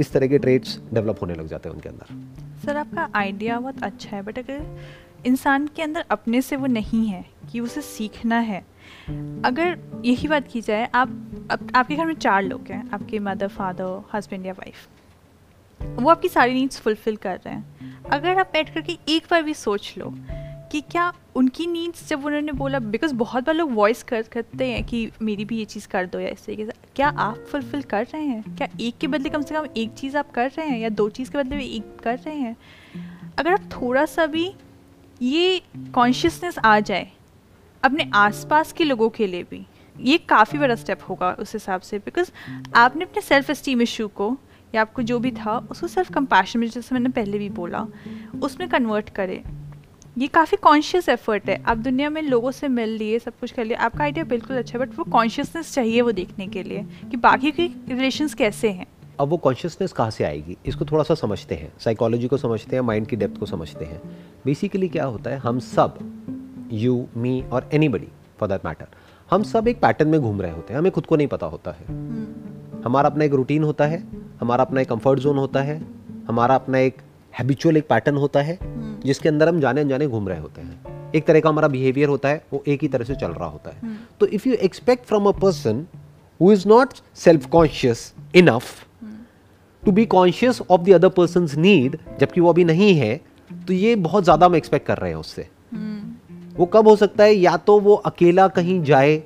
इस तरह के ट्रेड्स डेवलप होने लग जाते हैं उनके अंदर। सर, आपका आइडिया बहुत अच्छा है बट अगर इंसान के अंदर अपने से वो नहीं है, कि उसे सीखना है, अगर यही बात की जाए, आप आप, आपके घर में चार लोग हैं, आपके मदर फादर हस्बैंड या वाइफ वो आपकी सारी नीड्स फुलफिल कर रहे हैं। अगर आप बैठ करके एक बार भी सोच लो कि क्या उनकी नीड्स जब उन्होंने बोला बिकॉज़ बहुत बार लोग वॉइस कर, करते हैं कि मेरी भी ये चीज़ कर दो या इस तरीके से। क्या आप फुलफिल कर रहे हैं? क्या एक के बदले कम से कम एक चीज़ आप कर रहे हैं या दो चीज़ के बदले भी एक कर रहे हैं? अगर आप थोड़ा सा भी ये कॉन्शियसनेस आ जाए, अपने आसपास के लोगों के लिए भी, ये काफ़ी बड़ा स्टेप होगा उस हिसाब से बिकॉज़ आपने अपने सेल्फ इस्टीम इशू को या आपको जो भी था, उसको सेल्फ कंपैशन में, जैसे मैंने पहले भी बोला, उसमें कन्वर्ट करे। ये काफ़ी कॉन्शियस एफर्ट है। आप दुनिया में लोगों से मिल लिए सब कुछ कर लिए आपका आइडिया बिल्कुल अच्छा है बट वो कॉन्शियसनेस चाहिए वो देखने के लिए कि बाकी के रिलेशंस कैसे हैं। अब वो कॉन्शियसनेस कहाँ से आएगी? इसको थोड़ा सा समझते हैं। साइकोलॉजी को समझते हैं माइंड की डेप्थ को समझते हैं। बेसिकली क्या होता है? हम सब यू मी और एनी फॉर दैट मैटर हम सब एक पैटर्न में घूम रहे होते हैं। हमें खुद को नहीं पता होता है। हम्म। हमारा अपना एक रूटीन होता है हमारा अपना एक कंफर्ट जोन होता है हमारा अपना एक हैबिचुअल एक पैटर्न होता है हम्म। जिसके अंदर हम जाने अनजाने घूम रहे होते हैं एक तरह का हमारा बिहेवियर होता है वो एक ही तरह से चल रहा होता है हम्म। तो if you expect from a person who is not self conscious enough to be conscious of the other person need जबकि वो अभी नहीं है तो ये बहुत ज़्यादा हम एक्सपेक्ट कर रहे हैं उससे हम्म। वो कब हो सकता है या तो वो अकेला कहीं जाए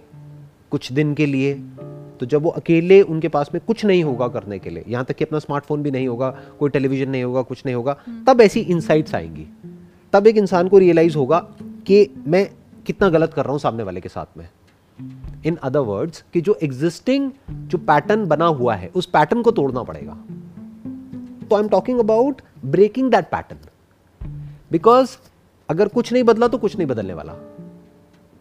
कुछ दिन के लिए तो जब वो अकेले उनके पास में कुछ नहीं होगा करने के लिए यहाँ तक कि अपना स्मार्टफ़ोन भी नहीं होगा कोई टेलीविज़न नहीं होगा कुछ नहीं होगा हम्म। तब ऐसी इंसाइट्स आएँगी। तब एक इंसान को रियलाइज़ होगा कि मैं कितना गलत कर रहा हूँ सामने वाले के साथ में। इन अदर वर्ड्स कि जो एग्जिस्टिंग जो पैटर्न बना हुआ है उस पैटर्न को तोड़ना पड़ेगा। तो I am talking about breaking that pattern because अगर कुछ नहीं बदला तो कुछ नहीं बदलने वाला।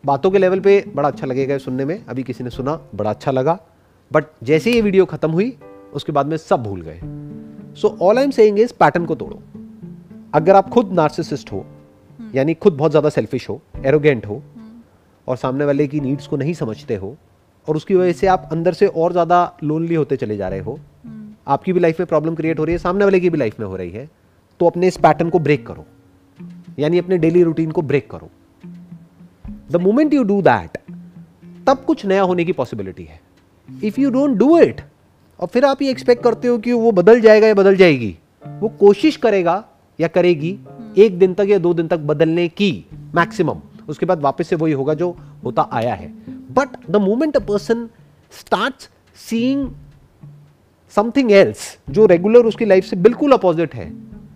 बातों के लेवल पे बड़ा अच्छा लगेगा सुनने में। अभी किसी ने सुना बड़ा अच्छा लगा। बट जैसे ये वीडियो खत्म हुई उसके बाद में सब भूल गए। So all I am saying is pattern को तोड़ो। अगर आप खुद नार्सिसिस्ट हो यानी खुद बहुत ज़्यादा सेल्फिश हो एरोगेंट हो और सामने वाले की नीड्स को नहीं समझते हो और उसकी वजह से आप अंदर से और ज़्यादा लोनली होते चले जा रहे हो आपकी भी लाइफ में प्रॉब्लम क्रिएट हो रही है सामने वाले की भी लाइफ में हो रही है तो अपने इस पैटर्न को ब्रेक करो। यानी अपने डेली रूटीन को ब्रेक करो। The moment you do that तब कुछ नया होने की पॉसिबिलिटी है। If you don't do it और फिर आप ये एक्सपेक्ट करते हो कि वो बदल जाएगा या बदल जाएगी वो कोशिश करेगा या करेगी एक दिन तक या दो दिन तक बदलने की मैक्सिमम उसके बाद वापस से वही होगा जो होता आया है। But the moment a person start seeing something else जो रेगुलर उसकी लाइफ से बिल्कुल अपोजिट है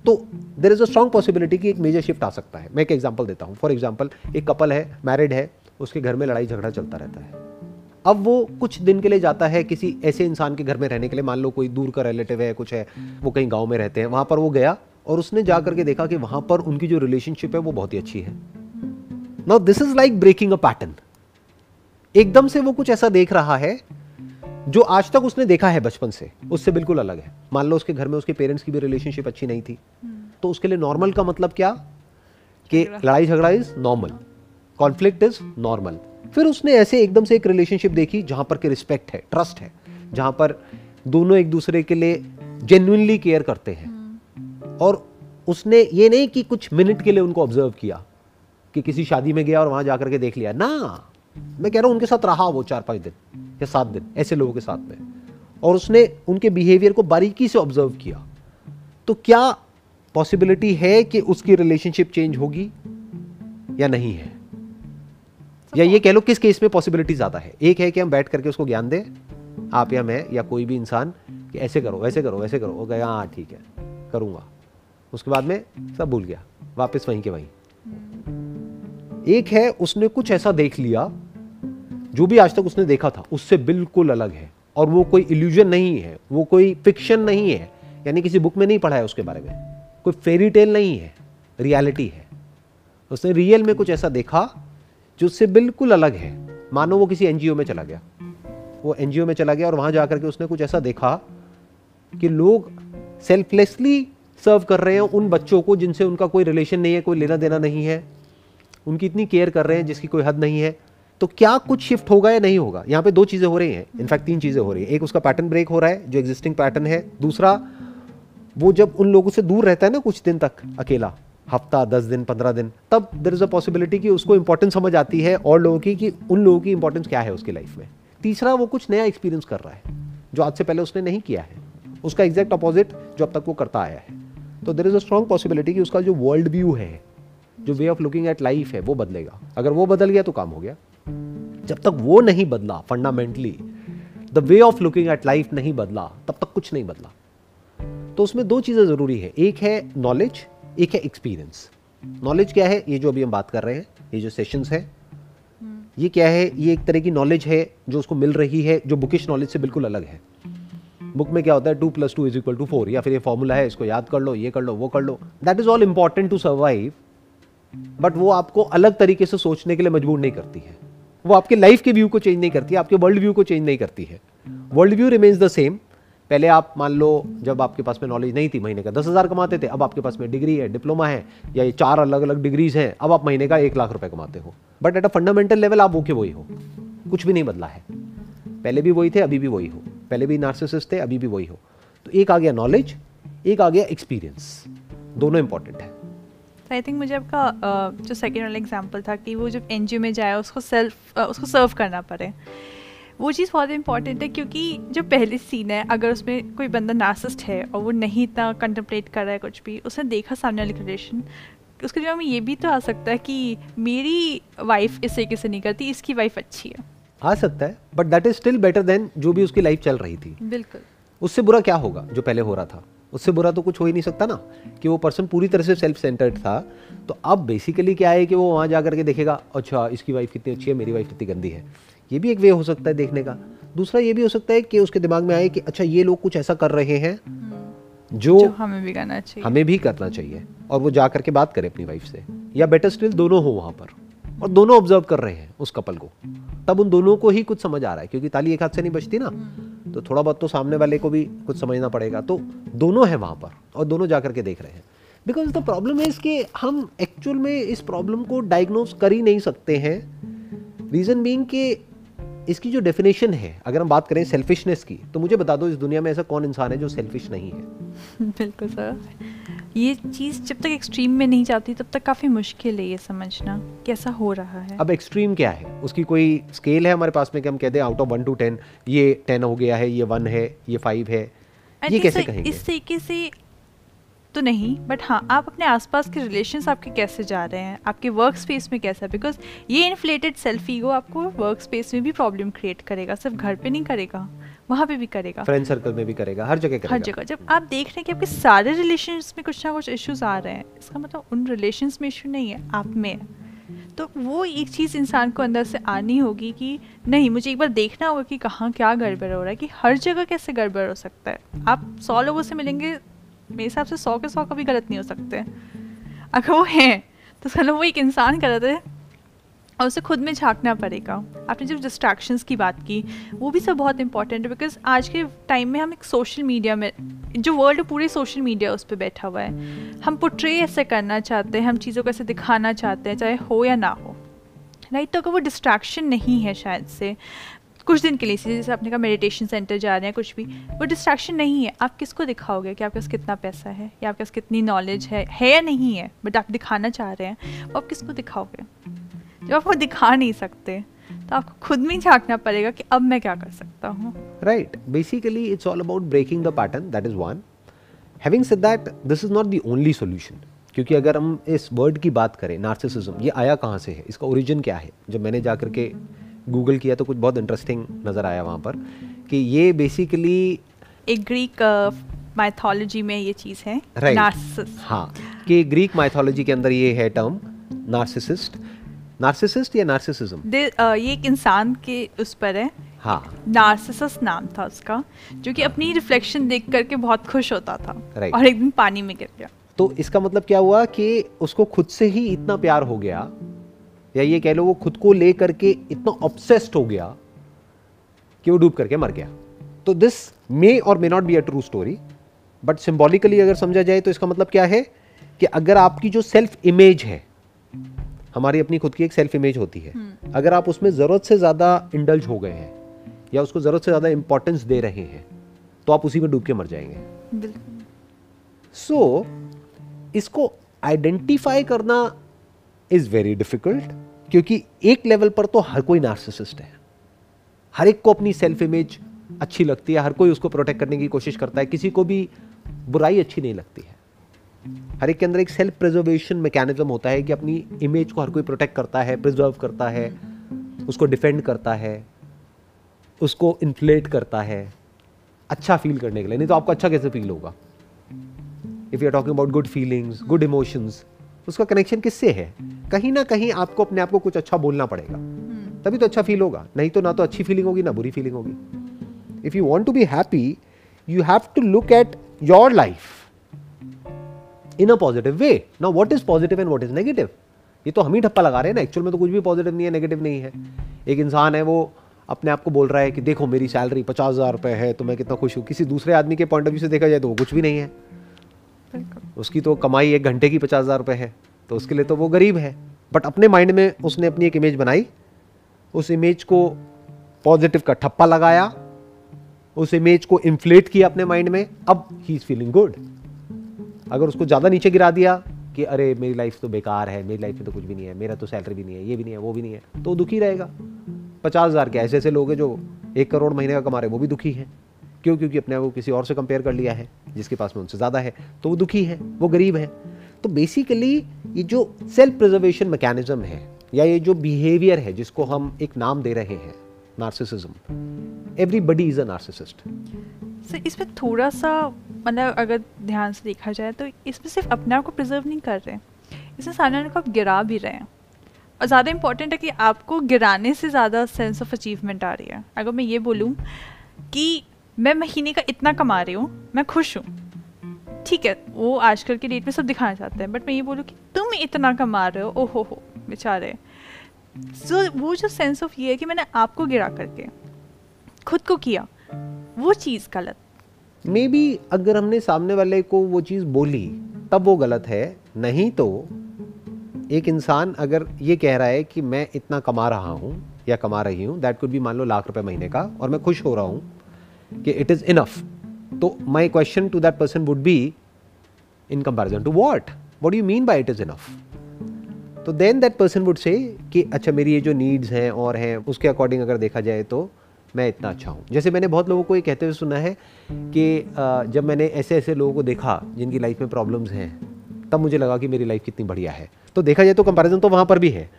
तो there is a strong possibility कि एक मेजर शिफ्ट आ सकता है। मैं एक एग्ज़ाम्पल देता हूँ। फॉर एग्ज़ाम्पल एक कपल है मैरिड है, उसके घर में लड़ाई झगड़ा चलता रहता है। अब वो कुछ दिन के लिए जाता है किसी ऐसे इंसान के घर में रहने के लिए। मान लो कोई दूर का रिलेटिव है, कुछ है, वो कहीं गाँव में रहते हैं, वहाँ पर वो गया और उसने जा करके देखा कि वहाँ पर उनकी जो रिलेशनशिप है वो बहुत ही अच्छी है। Now this is like breaking a pattern एकदम से वो कुछ ऐसा देख रहा है जो आज तक उसने देखा है बचपन से उससे बिल्कुल अलग है। मान लो उसके घर में उसके पेरेंट्स की भी रिलेशनशिप अच्छी नहीं थी। तो उसके लिए नॉर्मल का मतलब क्या? कि लड़ाई झगड़ा is normal conflict is normal फिर उसने ऐसे एकदम से एक रिलेशनशिप देखी जहाँ पर के रिस्पेक्ट है ट्रस्ट है जहाँ पर दोनों एक दूसरे के लिए जेन्युइनली केयर करते हैं। और उसने ये नहीं कि कुछ मिनट के लिए उनको ऑब्ज़र्व किया कि किसी शादी में गया और वहाँ जाकर के देख लिया। ना मैं कह रहा हूँ उनके साथ रहा वो चार पाँच दिन। या सात दिन, ऐसे लोगों के साथ में। और उसने उनके बिहेवियर को बारीकी से ऑब्ज़र्व किया। तो क्या पॉसिबिलिटी है कि उसकी रिलेशनशिप चेंज होगी या नहीं है? या ये कह लो किस केस में पॉसिबिलिटी ज़्यादा है? एक है कि हम बैठ करके उसको ज्ञान दें, आप या मैं या कोई भी इंसान, कि ऐसे करो, वैसे करो वैसे करो। वो हाँ ठीक है, करूँगा। उसके बाद में सब भूल गया, वापस वहीं के वहीं। एक है, उसने कुछ ऐसा देख लिया जो भी आज तक उसने देखा था, उससे बिल्कुल अलग है। और वो कोई इल्यूजन नहीं है, वो कोई फिक्शन नहीं है। यानी किसी बुक में नहीं पढ़ा है उसके बारे में। कोई फेरी टेल नहीं है रियलिटी है। उसने रियल में कुछ ऐसा देखा जो उससे बिल्कुल अलग है। मानो वो किसी एनजीओ में चला गया। वो एनजीओ में चला गया और वहाँ जाकर के उसने कुछ ऐसा देखा कि लोग सेल्फलेसली सर्व कर रहे हैं उन बच्चों को जिनसे उनका कोई रिलेशन नहीं है, कोई लेना देना नहीं है। उनकी इतनी केयर कर रहे हैं जिसकी कोई हद नहीं है। तो क्या कुछ शिफ्ट होगा या नहीं होगा? यहाँ पे दो चीज़ें हो रही हैं। इनफैक्ट तीन चीज़ें हो रही हैं। एक उसका पैटर्न ब्रेक हो रहा है, जो एग्जिस्टिंग पैटर्न है। दूसरा, वो जब उन लोगों से दूर रहता है ना कुछ दिन तक, अकेला, हफ़्ता, दस दिन, पंद्रह दिन, तब देर इज़ अ पॉसिबिलिटी कि उसको इंपॉर्टेंस समझ आती है और लोगों की, कि उन लोगों की इंपॉर्टेंस क्या है उसकी लाइफ में। तीसरा, वो कुछ नया एक्सपीरियंस कर रहा है, जो आज से पहले उसने नहीं किया है। उसका एग्जैक्ट अपोजिट जो अब तक वो करता आया है। तो there is a strong possibility कि उसका जो वर्ल्ड व्यू है, जो way of looking at life है, वो बदलेगा। अगर वो बदल गया तो काम हो गया। जब तक वो नहीं बदला fundamentally the way of looking at life नहीं बदला तब तक कुछ नहीं बदला। तो उसमें दो चीज़ें ज़रूरी है। एक है नॉलेज एक है एक्सपीरियंस नॉलेज क्या है? ये जो अभी हम बात कर रहे हैं ये जो सेशंस है ये क्या है? ये एक तरह की नॉलेज है जो उसको मिल रही है जो बुकिश नॉलेज से बिल्कुल अलग है। बुक में क्या होता है? Two plus two is equal to four या फिर ये फॉर्मूला है इसको याद कर लो ये कर लो वो कर लो। That is all important to survive but वो आपको अलग तरीके से सोचने के लिए मजबूर नहीं करती है। वो आपके लाइफ के व्यू को चेंज नहीं करती, आपके वर्ल्ड व्यू को चेंज नहीं करती है। World view remains the same पहले आप मान लो, जब आपके पास में नॉलेज नहीं थी, महीने का दस हज़ार कमाते थे, अब आपके पास में डिग्री है डिप्लोमा है, या ये चार अलग अलग डिग्रीज हैं, अब आप महीने का एक लाख रुपए कमाते हो। But at a fundamental level आप ओके वही हो। कुछ भी नहीं बदला है। पहले भी वही थे, अभी भी वही हो। पहले भी नार्सिसिस थे, अभी भी वही हो। तो एक आ गया नॉलेज एक आ गया एक्सपीरियंस दोनों इंपॉर्टेंट है। आई थिंक मुझे आपका जो सेकेंड वाला एग्ज़ाम्पल था कि वो जब एनजीओ में जाए उसको सेल्फ उसको सर्व करना पड़े। वो चीज़ बहुत इंपॉर्टेंट है क्योंकि जो पहली सीन है अगर उसमें कोई बंदा नार्सिस्ट है और वो नहीं इतना कंtemplate कर रहा है कुछ भी उसने देखा सामने वाली रिलेशन उसके दिमाग में ये भी तो आ सकता है कि मेरी वाइफ इस तरीके से नहीं करती इसकी वाइफ अच्छी है। आ सकता है but that is still better than जो भी उसकी लाइफ चल रही थी। बिल्कुल। उससे बुरा क्या होगा जो पहले हो रहा था? उससे बुरा तो कुछ हो ही नहीं सकता ना कि वो पर्सन पूरी तरह से सेल्फ सेंटर्ड था। तो अब बेसिकली क्या है कि वो वहाँ जा करके देखेगा अच्छा इसकी वाइफ कितनी अच्छी है मेरी वाइफ कितनी गंदी है। ये भी एक वे हो सकता है देखने का। दूसरा ये भी हो सकता है कि उसके दिमाग में आए कि अच्छा ये लोग कुछ ऐसा कर रहे हैं हम्म। जो, जो हमें भी करना चाहिए। हमें भी करना चाहिए और वो जा करके बात करे अपनी वाइफ से। या बेटर स्टिल दोनों हो वहाँ पर। और दोनों ऑब्ज़र्व कर रहे हैं उस कपल को। तब उन दोनों को ही कुछ समझ आ रहा है, क्योंकि ताली एक हाथ से नहीं बचती ना। तो थोड़ा बहुत तो सामने वाले को भी कुछ समझना पड़ेगा। तो दोनों है वहाँ पर और दोनों जाकर के देख रहे हैं। बिकॉज़ द प्रॉब्लम है कि हम एक्चुअल में इस प्रॉब्लम को डायग्नोज कर ही नहीं सकते हैं। रीजन बींग इसकी जो डेफिनेशन है अगर हम बात करें सेल्फिशनेस की तो मुझे बता दो इस दुनिया में ऐसा कौन इंसान है जो सेल्फिश नहीं है? बिल्कुल सर। ये चीज़ जब तक एक्सट्रीम में नहीं जाती तब तक काफ़ी मुश्किल है ये समझना कैसा हो रहा है। अब एक्सट्रीम क्या है? उसकी कोई स्केल है हमारे पास में कि हम कहते हैं out of one to ten ये टेन हो गया है ये वन है ये फाइव है? ये कैसे कहेंगे? इस तरीके से तो नहीं बट हाँ आप अपने आसपास के रिलेशन आपके कैसे जा रहे हैं? आपके वर्क स्पेस में कैसा बिकॉज़ ये इन्फ्लेटेड सेल्फ ईगो आपको वर्क स्पेस में भी प्रॉब्लम क्रिएट करेगा सिर्फ़ घर पे नहीं करेगा वहाँ पे भी करेगा। फ्रेंड सर्कल में भी करेगा हर जगह करेगा। हर जगह जब आप देख रहे हैं कि आपके सारे रिलेशन में कुछ ना कुछ इश्यूज़ आ रहे हैं इसका मतलब उन रिलेशन में इशू नहीं है आप में तो वो एक चीज़ इंसान को अंदर से आनी होगी कि नहीं मुझे एक बार देखना होगा कि कहाँ क्या गड़बड़ हो रहा है कि हर जगह कैसे गड़बड़ हो सकता है। आप सौ लोगों से मिलेंगे मेरे हिसाब से सौ के सौ कभी गलत नहीं हो सकते। अगर वो हैं तो चलो वो एक इंसान गलत है और उसे खुद में झांकना पड़ेगा। आपने जब डिस्ट्रैक्शंस की बात की, वो भी सब बहुत इंपॉर्टेंट है बिकॉज़ आज के टाइम में हम एक सोशल मीडिया में, जो वर्ल्ड पूरे सोशल मीडिया उस पर बैठा हुआ है। हम पुट्रे ऐसे करना चाहते हैं, हम चीज़ों को ऐसे दिखाना चाहते हैं, चाहे हो या ना हो। राइट तो अगर वो डिस्ट्रैक्शन नहीं है शायद से कुछ दिन के लिए जैसे आपने कहा मेडिटेशन सेंटर जा रहे हैं, कुछ भी। वो डिस्ट्रैक्शन नहीं है। आप किसको दिखाओगे कि आपके पास कितना पैसा है, या आपके पास कितनी नॉलेज है? है या नहीं है? बट आप दिखाना चाह रहे हैं, वो आप किसको दिखाओगे? जब आप वो दिखा नहीं सकते तो आपको खुद में झांकना पड़ेगा कि अब मैं क्या कर सकता हूँ। Right basically it's all about breaking the pattern that is one having said that this is not the only solution क्योंकि अगर हम इस वर्ड की बात करें नार्सिसिज्म ये आया कहाँ से है? इसका ओरिजिन क्या है? जब मैंने जा करके गूगल किया तो कुछ बहुत इंटरेस्टिंग नज़र आया वहाँ पर कि ये बेसिकली एक ग्रीक माइथोलॉजी uh, में ये चीज़ है right. हाँ कि ग्रीक माइथोलॉजी के अंदर ये है टर्म नार्सिसिस्ट नार्सिसिस्ट या नार्सिसिज्म uh, ये एक इंसान के उस पर है। हाँ। नार्सिसस नाम था उसका जो कि अपनी रिफ्लेक्शन देख करके बहुत खुश होता था right. और एक दिन पानी में गिर गया। तो इसका मतलब क्या हुआ कि उसको खुद से ही इतना प्यार हो गया या ये कह लो वो खुद को ले करके इतना ऑब्सेस्ड हो गया कि वो डूब करके मर गया। तो this may or may not be a true story but symbolically अगर समझा जाए तो इसका मतलब क्या है कि अगर आपकी जो सेल्फ इमेज है हमारी अपनी खुद की एक सेल्फ इमेज होती है hmm. अगर आप उसमें ज़रूरत से ज़्यादा इंडल्ज हो गए हैं या उसको ज़रूरत से ज़्यादा इंपॉर्टेंस दे रहे हैं तो आप उसी में डूब के मर जाएँगे। सो so, इसको आइडेंटिफाई करना इज़ वेरी डिफ़िकल्ट क्योंकि एक लेवल पर तो हर कोई नार्सिसिस्ट है। हर एक को अपनी सेल्फ इमेज अच्छी लगती है, हर कोई उसको प्रोटेक्ट करने की कोशिश करता है, किसी को भी बुराई अच्छी नहीं लगती है। हर एक के अंदर एक सेल्फ प्रिजर्वेशन मैकेनिज्म होता है कि अपनी इमेज को हर कोई प्रोटेक्ट करता है प्रिजर्व करता है, उसको डिफेंड करता है, उसको इन्फ्लेट करता है अच्छा फील करने के लिए। नहीं तो आपको अच्छा कैसे फील होगा? If you are talking about good feelings good emotions उसका कनेक्शन किससे है? कहीं ना कहीं आपको अपने आप को कुछ अच्छा बोलना पड़ेगा। हम्म। तभी तो अच्छा फील होगा। नहीं तो ना तो अच्छी फीलिंग होगी ना बुरी फीलिंग होगी। If you want to be happy you have to look at your life in a positive way ना what is positive and what is negative ये तो हम ही ठप्पा लगा रहे हैं ना। एक्चुअल में तो कुछ भी पॉजिटिव नहीं है नेगेटिव नहीं है। एक इंसान है वो अपने आप को बोल रहा है कि देखो मेरी सैलरी पचास हज़ार रुपये है तो मैं कितना खुश हूँ। किसी दूसरे आदमी के पॉइंट ऑफ़ व्यू से देखा जाए तो वो कुछ भी नहीं है। उसकी तो कमाई एक घंटे की पचास हज़ार रुपये है तो उसके लिए तो वो गरीब है। बट अपने माइंड में उसने अपनी एक इमेज बनाई। उस इमेज को पॉजिटिव का ठप्पा लगाया। उस इमेज को इन्फ्लेट किया अपने माइंड में। अब ही इज़ फीलिंग गुड अगर उसको ज़्यादा नीचे गिरा दिया कि अरे मेरी लाइफ तो बेकार है, मेरी लाइफ में तो कुछ भी नहीं है, मेरा तो सैलरी भी नहीं है, ये भी नहीं है, वो भी नहीं है तो दुखी रहेगा। पचास हज़ार के ऐसे ऐसे लोग हैं जो एक करोड़ महीने का कमा रहे वो भी दुखी हैं। क्यों? क्योंकि अपने आप को किसी और से कंपेयर कर लिया है, जिसके पास में उनसे ज़्यादा है तो वो दुखी है, वो गरीब है। तो बेसिकली ये जो सेल्फ प्रिजर्वेशन मैकेनिज्म है, या ये जो बिहेवियर है, जिसको हम एक नाम दे रहे हैं narcissism everybody is a narcissist sir इसमें थोड़ा सा मतलब अगर ध्यान से देखा जाए तो इसमें सिर्फ़ अपने आप को प्रिजर्व नहीं कर रहे इसमें सामने को आप गिरा भी रहे हैं। और ज़्यादा इंपॉर्टेंट है कि आपको गिराने से ज़्यादा सेंस ऑफ़ अचीवमेंट आ रही है। अगर मैं ये बोलूँ कि मैं महीने का इतना कमा रही हूँ मैं खुश हूँ। ठीक है वो आजकल के डेट में सब दिखाना चाहते हैं बट मैं ये बोलूँ कि तुम इतना कमा रहे हो ओहो हो बेचारे। सो so, वो जो सेंस ऑफ़ ये है कि मैंने आपको गिरा करके खुद को किया वो चीज़ गलत। मे बी अगर हमने सामने वाले को वो चीज़ बोली तब वो गलत है नहीं तो एक इंसान अगर ये कह रहा है कि मैं इतना कमा रहा हूँ या कमा रही हूँ दैट कुड बी मान लो लाख रुपए महीने का और मैं खुश हो रहा हूँ कि इट इज़ इनफ तो my question to that person would be in comparison to what what you mean by it is enough तो then that person would say कि अच्छा मेरी ये जो नीड्स हैं और हैं, उसके अकॉर्डिंग अगर देखा जाए तो मैं इतना अच्छा हूँ. जैसे मैंने बहुत लोगों को ये कहते हुए सुना है कि जब मैंने ऐसे ऐसे लोगों को देखा जिनकी लाइफ में प्रॉब्लम्स हैं, तब मुझे लगा कि मेरी लाइफ कितनी बढ़िया है। तो देखा जाए तो कंपैरिजन तो वहाँ पर भी है।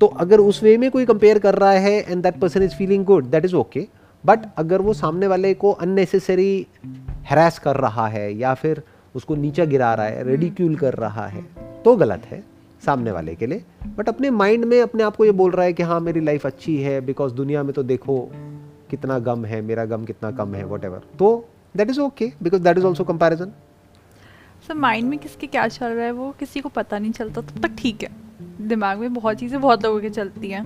तो अगर उस वे में कोई कंपेयर कर रहा है and that person is feeling good that is okay but अगर वो सामने वाले को अननेसेसरी हैरास कर रहा है या फिर उसको नीचा गिरा रहा है रेडिक्यूल कर रहा है तो गलत है सामने वाले के लिए। बट अपने माइंड में अपने आप को ये बोल रहा है कि हाँ मेरी लाइफ अच्छी है बिकॉज़ दुनिया में तो देखो कितना गम है मेरा गम कितना कम है वट तो that is okay because that is also comparison sir mind में किसके क्या चल रहा है वो किसी को पता नहीं चलता तब तक ठीक है। दिमाग में बहुत चीज़ें बहुत लोगों के चलती हैं।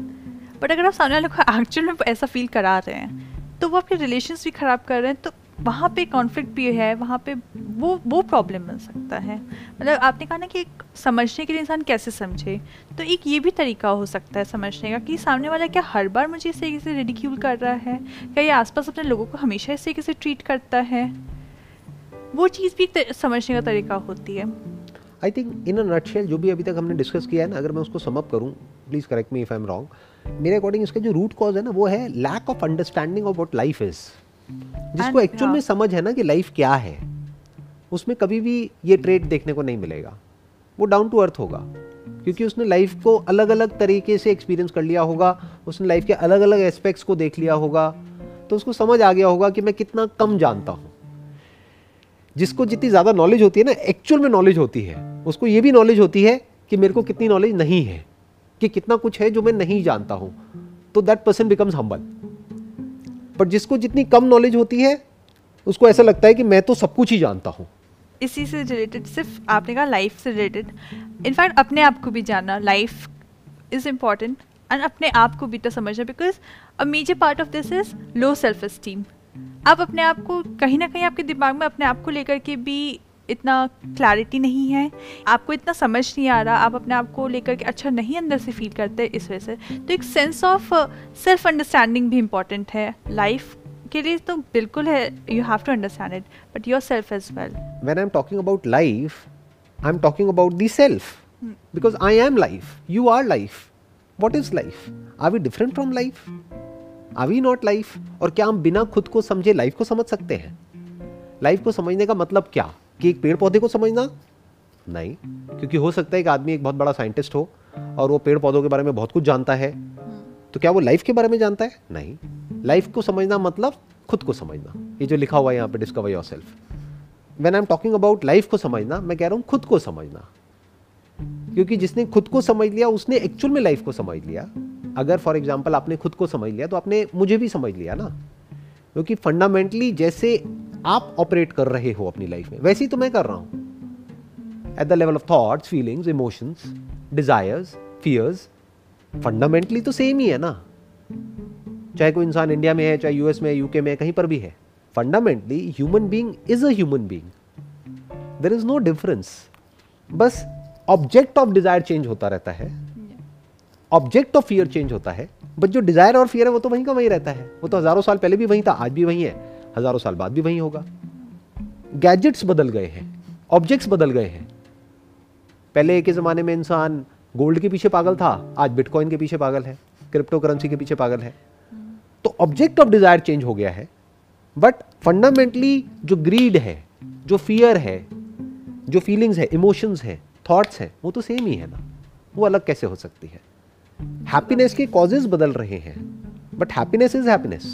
बट अगर आप सामने वाले को एक्चुअल में ऐसा फील करा रहे हैं तो वो आपके रिलेशन भी ख़राब कर रहे हैं तो वहाँ पे कॉन्फ्लिक्ट भी है, वहाँ पे वो वो प्रॉब्लम बन सकता है। मतलब आपने कहा ना कि एक समझने के लिए इंसान कैसे समझे? तो एक ये भी तरीका हो सकता है समझने का कि सामने वाला क्या हर बार मुझे इस तरीके से रिडिक्यूल कर रहा है? क्या ये आसपास अपने लोगों को हमेशा इस तरीके से ट्रीट करता है? वो चीज़ भी समझने का तरीका होती है। I think in a nutshell जो भी अभी तक हमने डिस्कस किया है ना, अगर मैं उसको समअप करूँ please correct me if I am wrong मेरे अकॉर्डिंग इसका जो रूट कॉज है ना वो है lack of understanding of what life is जिसको एक्चुअल में समझ है ना कि लाइफ क्या है उसमें कभी भी ये ट्रेड देखने को नहीं मिलेगा। वो डाउन टू अर्थ होगा। क्योंकि उसने लाइफ को अलग अलग तरीके से एक्सपीरियंस कर लिया होगा उसने लाइफ के अलग अलग एस्पेक्ट्स को देख लिया होगा तो उसको समझ आ गया होगा कि मैं कितना कम जानता हूँ। जिसको जितनी ज़्यादा नॉलेज होती है ना एक्चुअल में नॉलेज होती है उसको ये भी नॉलेज होती है कि मेरे को कितनी नॉलेज नहीं है। कि कितना कुछ है जो मैं नहीं जानता हूँ। तो that person becomes humble but जिसको जितनी कम नॉलेज होती है, उसको ऐसा लगता है कि मैं तो सब कुछ ही जानता हूँ। इसी से रिलेटेड सिर्फ़ आपने कहा लाइफ से रिलेटेड इनफैक्ट अपने आप को भी जानना लाइफ इज़ इंपॉर्टेंट एंड अपने आप को भी तो समझना because a major part of this is low self esteem आप अपने आप को कहीं ना कहीं आपके दिमाग में अपने आप को लेकर के भी इतना क्लैरिटी नहीं है। आपको इतना समझ नहीं आ रहा आप अपने आप को लेकर के अच्छा नहीं अंदर से फील करते इस वजह से। तो एक सेंस ऑफ़ सेल्फ अंडरस्टैंडिंग भी इंपॉर्टेंट है। लाइफ के लिए तो बिल्कुल है you have to understand it but your self as well when I am talking about life I am talking about the self because I am life you are life what is life are we different from life are we not life और क्या हम बिना खुद को समझे life को समझ सकते हैं? लाइफ को समझने का मतलब क्या? कि एक पेड़ पौधे को समझना? नहीं, क्योंकि हो सकता है कि आदमी, एक बहुत बड़ा साइंटिस्ट हो और वो पेड़ पौधों के बारे में बहुत कुछ जानता है। तो क्या वो लाइफ के बारे में जानता है? नहीं। लाइफ को समझना मतलब खुद को समझना। ये जो लिखा हुआ है यहाँ पे discover your self when I am talking about life को समझना, मैं कह रहा हूँ खुद को समझना। क्योंकि जिसने खुद को समझ लिया, उसने एक्चुअल में लाइफ को समझ लिया। अगर फॉर एग्ज़ाम्पल आपने खुद को समझ लिया तो आपने मुझे भी समझ लिया ना। क्योंकि फंडामेंटली जैसे आप ऑपरेट कर रहे हो अपनी लाइफ में वैसे ही तो मैं कर रहा हूँ। At the level of thoughts feelings emotions desires fears fundamentally तो सेम ही है ना। चाहे कोई इंसान इंडिया में है चाहे यूएस में यूके में कहीं पर भी है। Fundamentally human being is a human being there is no difference बस ऑब्जेक्ट ऑफ़ डिज़ायर चेंज होता रहता है। ऑब्जेक्ट ऑफ़ फियर चेंज होता है। बट जो डिज़ायर और फियर है, वो तो वहीं का वहीं रहता है। वो तो हज़ारों साल पहले भी वहीं था, आज भी वहीं है। हज़ारों साल बाद भी वहीं होगा। गैजेट्स बदल गए हैं ऑब्जेक्ट्स बदल गए हैं। पहले ही ज़माने में इंसान गोल्ड के पीछे पागल था, आज बिटकॉइन के पीछे पागल है क्रिप्टो करेंसी के पीछे पागल है। तो ऑब्जेक्ट ऑफ़ डिज़ायर चेंज हो गया है। बट फंडामेंटली जो ग्रीड है, जो फियर है, जो फीलिंग्स है इमोशंस है थॉट्स है, वो तो सेम ही है ना। वो अलग कैसे हो सकती है? हैप्पीनेस के कॉजेज बदल रहे हैं बट हैप्पीनेस इज़ हैप्पीनेस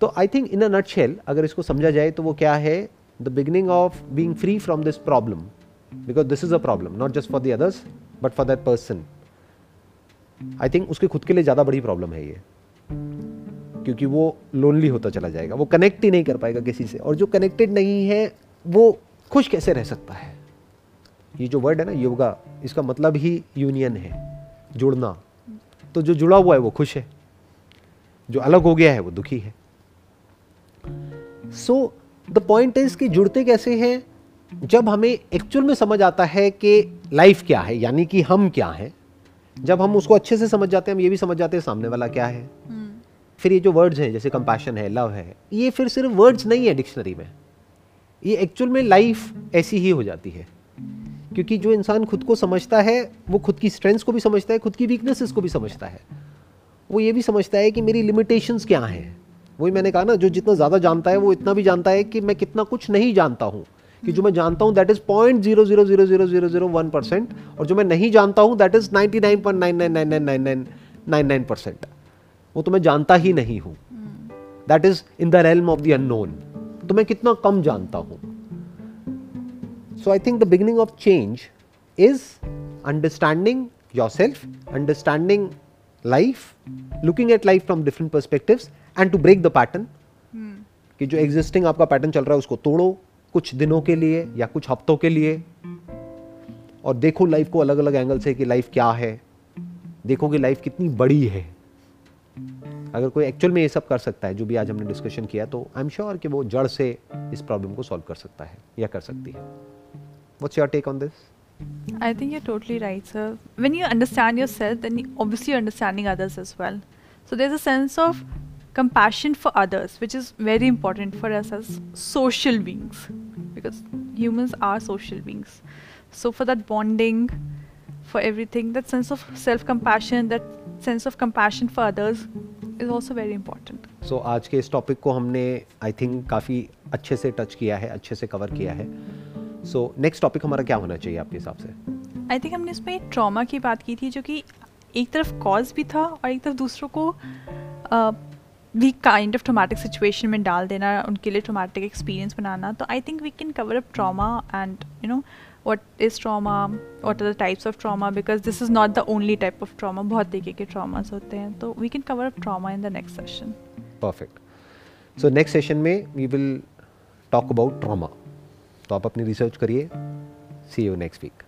तो I think in a nutshell अगर इसको समझा जाए तो वो क्या है? The beginning of being free from this problem because this is a problem not just for the others but for that person I think उसके खुद के लिए ज़्यादा बड़ी प्रॉब्लम है ये, क्योंकि वो लोनली होता चला जाएगा, वो कनेक्ट ही नहीं कर पाएगा किसी से, और जो कनेक्टेड नहीं है, वो खुश कैसे रह सकता है? ये जो वर्ड है ना योगा इसका मतलब ही यूनियन है। जुड़ना। तो जो जुड़ा हुआ है वो खुश है। जो अलग हो गया है वो दुखी है। सो द पॉइंट इज़ कि जुड़ते कैसे हैं? जब हमें एक्चुअल में समझ आता है कि लाइफ क्या है यानी कि हम क्या हैं जब हम उसको अच्छे से समझ जाते हैं हम ये भी समझ जाते हैं सामने वाला क्या है। hmm. फिर ये जो वर्ड्स हैं जैसे कंपैशन है लव है ये फिर सिर्फ़ वर्ड्स नहीं है डिक्शनरी में। ये एक्चुअल में लाइफ ऐसी ही हो जाती है। क्योंकि जो इंसान खुद को समझता है वो खुद की स्ट्रेंथ्स को भी समझता है खुद की वीकनेसेस को भी समझता है वो ये भी समझता है कि मेरी लिमिटेशंस क्या हैं वही मैंने कहा ना जो जितना ज़्यादा जानता है वो इतना भी जानता है कि मैं कितना कुछ नहीं जानता हूँ कि जो मैं जानता हूँ that is point zero zero zero zero zero zero one percent और जो मैं नहीं जानता हूँ that is ninety nine point nine nine nine nine nine nine nine nine percent वो तो मैं जानता ही नहीं हूँ that is in the realm of the unknown तो मैं कितना कम जानता हूँ so I think the beginning of change is understanding your self understanding life looking at life from different perspectives and to break the pattern कि जो existing आपका pattern चल रहा है उसको तोड़ो कुछ दिनों के लिए या कुछ हफ्तों के लिए और देखो लाइफ को अलग अलग एंगल से कि लाइफ क्या है। देखो कि लाइफ कितनी बड़ी है। अगर कोई एक्चुअल में ये सब कर सकता है जो भी आज हमने डिस्कशन किया तो आई एम श्योर कि वो जड़ से इस प्रॉब्लम को सॉल्व कर सकता है या कर सकती है। What's your take on this I think you're totally right, sir. When you understand yourself, then you obviously you're understanding others as well. So there's a sense of compassion for others, which is very important for us as social beings, because humans are social beings. So, for that bonding, for everything, that sense of self compassion, that sense of compassion for others is also very important. So, आज के इस topic को हमने I think काफ़ी अच्छे से touch किया है अच्छे से कवर किया है सो नेक्स्ट टॉपिक हमारा क्या होना चाहिए आपके हिसाब से? आई थिंक हमने इसमें ट्रॉमा की बात की थी जो कि एक तरफ़ कॉज भी था और एक तरफ़ दूसरों को we kind of traumatic situation में डाल देना उनके लिए ट्रोमेटिक एक्सपीरियंस बनाना। तो I think we can cover up trauma and you know what is trauma what are the types of trauma because this is not the only type of trauma बहुत तरीके के ट्रामास होते हैं। तो we can cover up trauma in the next session perfect so next session में we will talk about trauma तो आप अपनी रिसर्च करिए. सी यू नेक्स्ट वीक